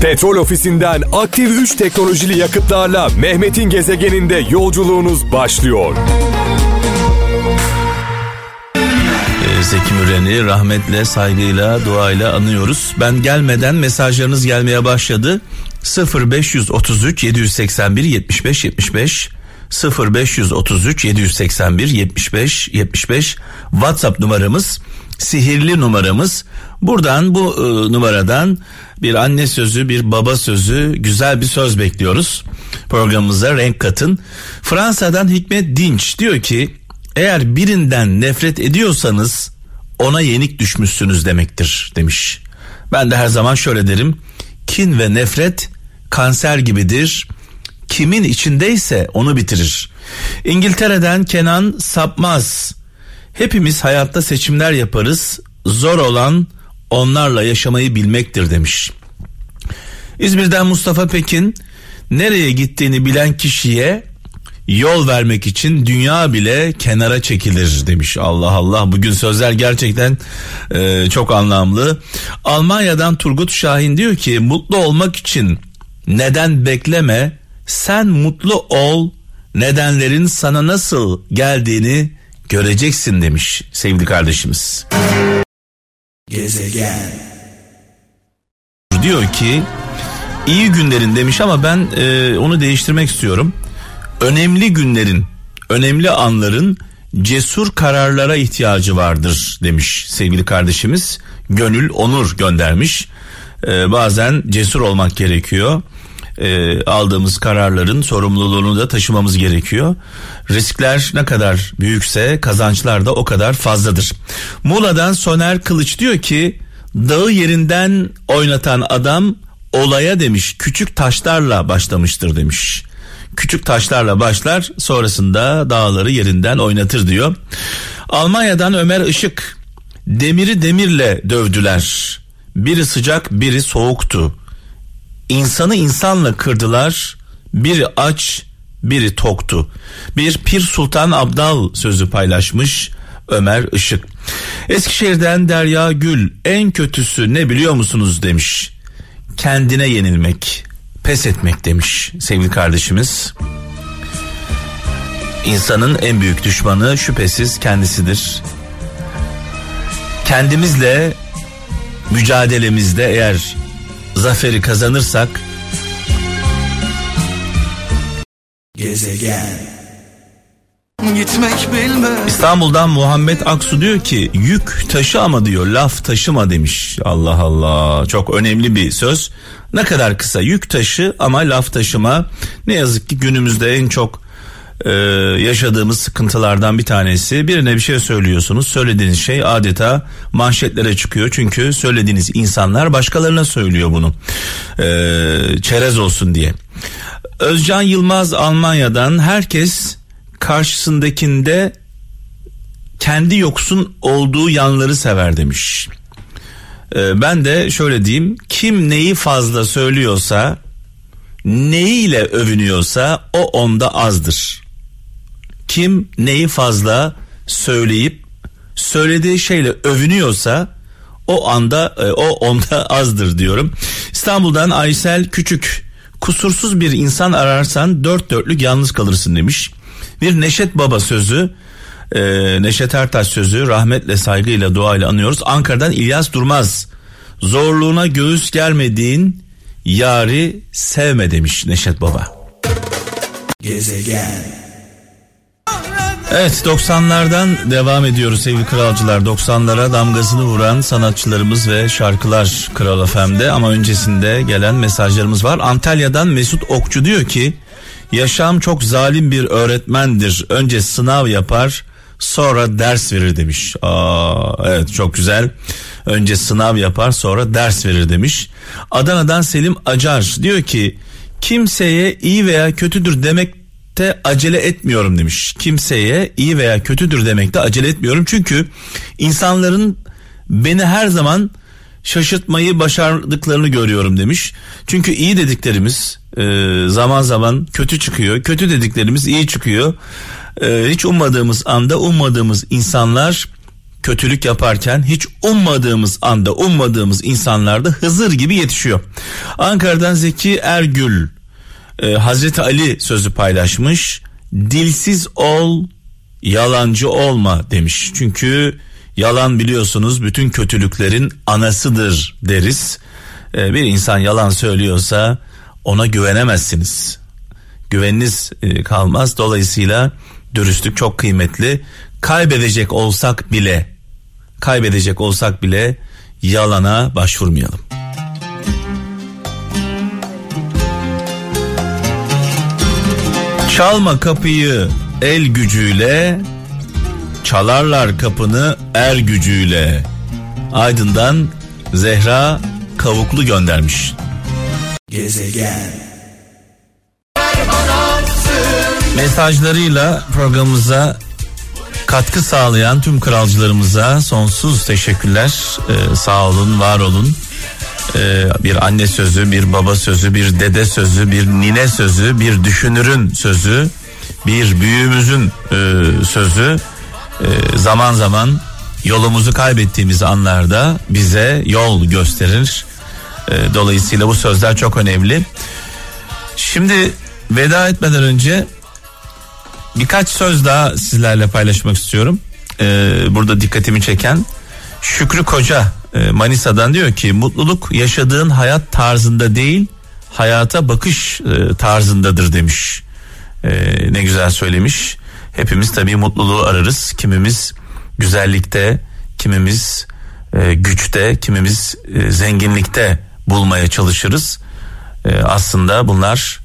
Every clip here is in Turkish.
Petrol ofisinden aktif 3 teknolojili yakıtlarla Mehmet'in gezegeninde yolculuğunuz başlıyor. Ee, Zeki Müren'i rahmetle, saygıyla, duayla anıyoruz. Ben gelmeden mesajlarınız gelmeye başladı. 0533 781 75 75 0533 781 75 75 WhatsApp numaramız sihirli numaramız. Buradan bu e, numaradan bir anne sözü, bir baba sözü, güzel bir söz bekliyoruz. Programımıza renk katın. Fransa'dan Hikmet Dinç diyor ki eğer birinden nefret ediyorsanız ona yenik düşmüşsünüz demektir demiş. Ben de her zaman şöyle derim. Kin ve nefret kanser gibidir. Kimin içindeyse onu bitirir. İngiltere'den Kenan Sapmaz. Hepimiz hayatta seçimler yaparız. Zor olan onlarla yaşamayı bilmektir demiş. İzmir'den Mustafa Pekin nereye gittiğini bilen kişiye yol vermek için dünya bile kenara çekilir demiş. Allah Allah bugün sözler gerçekten e, çok anlamlı. Almanya'dan Turgut Şahin diyor ki mutlu olmak için neden bekleme sen mutlu ol nedenlerin sana nasıl geldiğini göreceksin demiş sevgili kardeşimiz. Gezegen diyor ki iyi günlerin demiş ama ben e, onu değiştirmek istiyorum. Önemli günlerin, önemli anların cesur kararlara ihtiyacı vardır demiş sevgili kardeşimiz. Gönül Onur göndermiş. E, bazen cesur olmak gerekiyor e, aldığımız kararların sorumluluğunu da taşımamız gerekiyor. Riskler ne kadar büyükse kazançlar da o kadar fazladır. Muğla'dan Soner Kılıç diyor ki dağı yerinden oynatan adam olaya demiş küçük taşlarla başlamıştır demiş. Küçük taşlarla başlar sonrasında dağları yerinden oynatır diyor. Almanya'dan Ömer Işık demiri demirle dövdüler. Biri sıcak biri soğuktu. İnsanı insanla kırdılar. Biri aç, biri toktu. Bir Pir Sultan Abdal sözü paylaşmış Ömer Işık. Eskişehir'den Derya Gül en kötüsü ne biliyor musunuz demiş. Kendine yenilmek, pes etmek demiş sevgili kardeşimiz. İnsanın en büyük düşmanı şüphesiz kendisidir. Kendimizle mücadelemizde eğer zaferi kazanırsak Gezegen Gitmek bilme. İstanbul'dan Muhammed Aksu diyor ki yük taşı ama diyor laf taşıma demiş. Allah Allah çok önemli bir söz. Ne kadar kısa yük taşı ama laf taşıma. Ne yazık ki günümüzde en çok e, yaşadığımız sıkıntılardan bir tanesi. Birine bir şey söylüyorsunuz. Söylediğiniz şey adeta manşetlere çıkıyor. Çünkü söylediğiniz insanlar başkalarına söylüyor bunu. E, çerez olsun diye. Özcan Yılmaz Almanya'dan herkes karşısındakinde kendi yoksun olduğu yanları sever demiş. E, ben de şöyle diyeyim. Kim neyi fazla söylüyorsa neyiyle övünüyorsa o onda azdır. Kim neyi fazla söyleyip söylediği şeyle övünüyorsa o anda e, o onda azdır diyorum. İstanbul'dan Aysel Küçük kusursuz bir insan ararsan dört dörtlük yalnız kalırsın demiş. Bir Neşet Baba sözü e, Neşet Ertaş sözü rahmetle saygıyla duayla anıyoruz. Ankara'dan İlyas Durmaz zorluğuna göğüs gelmediğin yari sevme demiş Neşet Baba. Gezegen Evet 90'lardan devam ediyoruz sevgili kralcılar. 90'lara damgasını vuran sanatçılarımız ve şarkılar Kral FM'de ama öncesinde gelen mesajlarımız var. Antalya'dan Mesut Okçu diyor ki yaşam çok zalim bir öğretmendir. Önce sınav yapar sonra ders verir demiş. Aa, evet çok güzel. Önce sınav yapar sonra ders verir demiş. Adana'dan Selim Acar diyor ki kimseye iyi veya kötüdür demek demekte acele etmiyorum demiş. Kimseye iyi veya kötüdür demekte acele etmiyorum. Çünkü insanların beni her zaman şaşırtmayı başardıklarını görüyorum demiş. Çünkü iyi dediklerimiz e, zaman zaman kötü çıkıyor. Kötü dediklerimiz iyi çıkıyor. E, hiç ummadığımız anda ummadığımız insanlar kötülük yaparken hiç ummadığımız anda ummadığımız insanlar da Hızır gibi yetişiyor. Ankara'dan Zeki Ergül e, Hazreti Ali sözü paylaşmış. Dilsiz ol, yalancı olma demiş. Çünkü yalan biliyorsunuz bütün kötülüklerin anasıdır deriz. E, bir insan yalan söylüyorsa ona güvenemezsiniz. Güveniniz e, kalmaz. Dolayısıyla dürüstlük çok kıymetli. Kaybedecek olsak bile kaybedecek olsak bile yalana başvurmayalım. Çalma kapıyı el gücüyle, çalarlar kapını er gücüyle. Aydın'dan Zehra Kavuklu göndermiş. Gezegen. Mesajlarıyla programımıza katkı sağlayan tüm kralcılarımıza sonsuz teşekkürler. Ee, sağ olun, var olun. Ee, bir anne sözü, bir baba sözü, bir dede sözü, bir nine sözü, bir düşünürün sözü, bir büyüğümüzün e, sözü e, zaman zaman yolumuzu kaybettiğimiz anlarda bize yol gösterir. E, dolayısıyla bu sözler çok önemli. Şimdi veda etmeden önce birkaç söz daha sizlerle paylaşmak istiyorum. Ee, burada dikkatimi çeken Şükrü Koca Manisa'dan diyor ki mutluluk yaşadığın hayat tarzında değil hayata bakış e, tarzındadır demiş. E, ne güzel söylemiş. Hepimiz tabii mutluluğu ararız. Kimimiz güzellikte, kimimiz e, güçte, kimimiz e, zenginlikte bulmaya çalışırız. E, aslında bunlar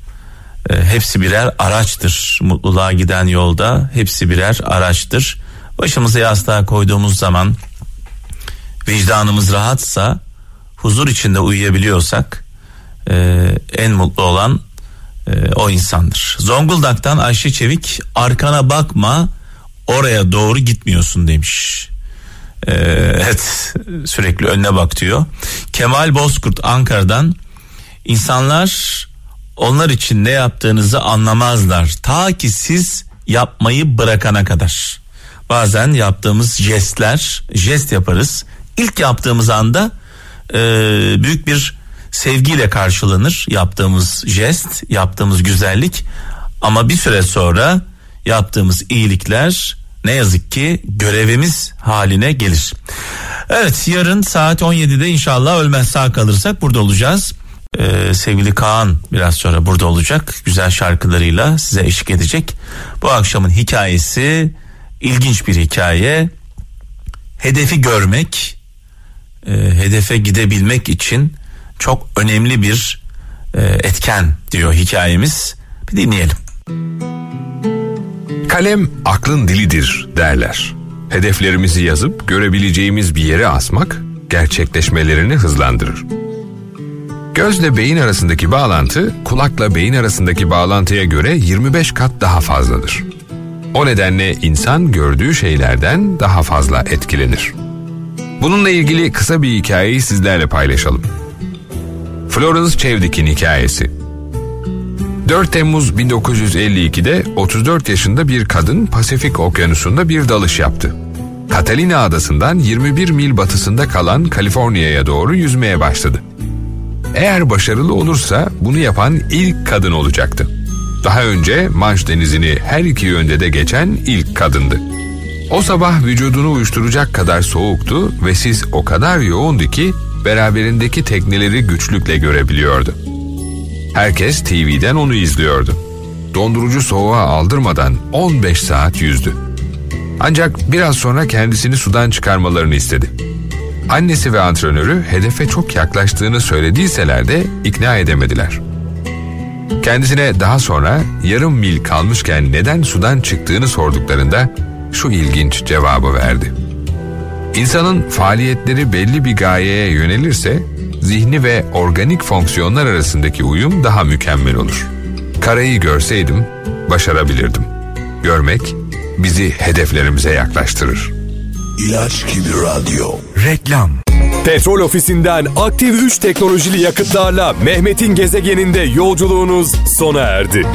e, hepsi birer araçtır. Mutluluğa giden yolda hepsi birer araçtır. Başımızı yastığa koyduğumuz zaman vicdanımız rahatsa, huzur içinde uyuyabiliyorsak e, en mutlu olan e, o insandır. Zonguldak'tan Ayşe Çevik arkana bakma oraya doğru gitmiyorsun demiş. E, evet sürekli önüne bak diyor. Kemal Bozkurt Ankara'dan insanlar onlar için ne yaptığınızı anlamazlar. Ta ki siz yapmayı bırakana kadar. Bazen yaptığımız jestler, jest yaparız. İlk yaptığımız anda e, büyük bir sevgiyle karşılanır yaptığımız jest, yaptığımız güzellik. Ama bir süre sonra yaptığımız iyilikler ne yazık ki görevimiz haline gelir. Evet yarın saat 17'de inşallah ölmez sağ kalırsak burada olacağız. Ee, sevgili Kaan biraz sonra burada olacak. Güzel şarkılarıyla size eşlik edecek. Bu akşamın hikayesi ilginç bir hikaye. Hedefi görmek, e, hedefe gidebilmek için çok önemli bir e, etken diyor hikayemiz. Bir dinleyelim. Kalem aklın dilidir derler. Hedeflerimizi yazıp görebileceğimiz bir yere asmak gerçekleşmelerini hızlandırır. Gözle beyin arasındaki bağlantı kulakla beyin arasındaki bağlantıya göre 25 kat daha fazladır. O nedenle insan gördüğü şeylerden daha fazla etkilenir. Bununla ilgili kısa bir hikayeyi sizlerle paylaşalım. Florence Çevdik'in hikayesi. 4 Temmuz 1952'de 34 yaşında bir kadın Pasifik Okyanusu'nda bir dalış yaptı. Catalina adasından 21 mil batısında kalan Kaliforniya'ya doğru yüzmeye başladı. Eğer başarılı olursa bunu yapan ilk kadın olacaktı. Daha önce Manş denizini her iki yönde de geçen ilk kadındı. O sabah vücudunu uyuşturacak kadar soğuktu ve sis o kadar yoğundu ki beraberindeki tekneleri güçlükle görebiliyordu. Herkes TV'den onu izliyordu. Dondurucu soğuğa aldırmadan 15 saat yüzdü. Ancak biraz sonra kendisini sudan çıkarmalarını istedi. Annesi ve antrenörü hedefe çok yaklaştığını söylediyseler de ikna edemediler. Kendisine daha sonra yarım mil kalmışken neden sudan çıktığını sorduklarında şu ilginç cevabı verdi. İnsanın faaliyetleri belli bir gayeye yönelirse zihni ve organik fonksiyonlar arasındaki uyum daha mükemmel olur. Karayı görseydim başarabilirdim. Görmek bizi hedeflerimize yaklaştırır. İlaç gibi radyo. Reklam. Petrol ofisinden aktif 3 teknolojili yakıtlarla Mehmet'in gezegeninde yolculuğunuz sona erdi.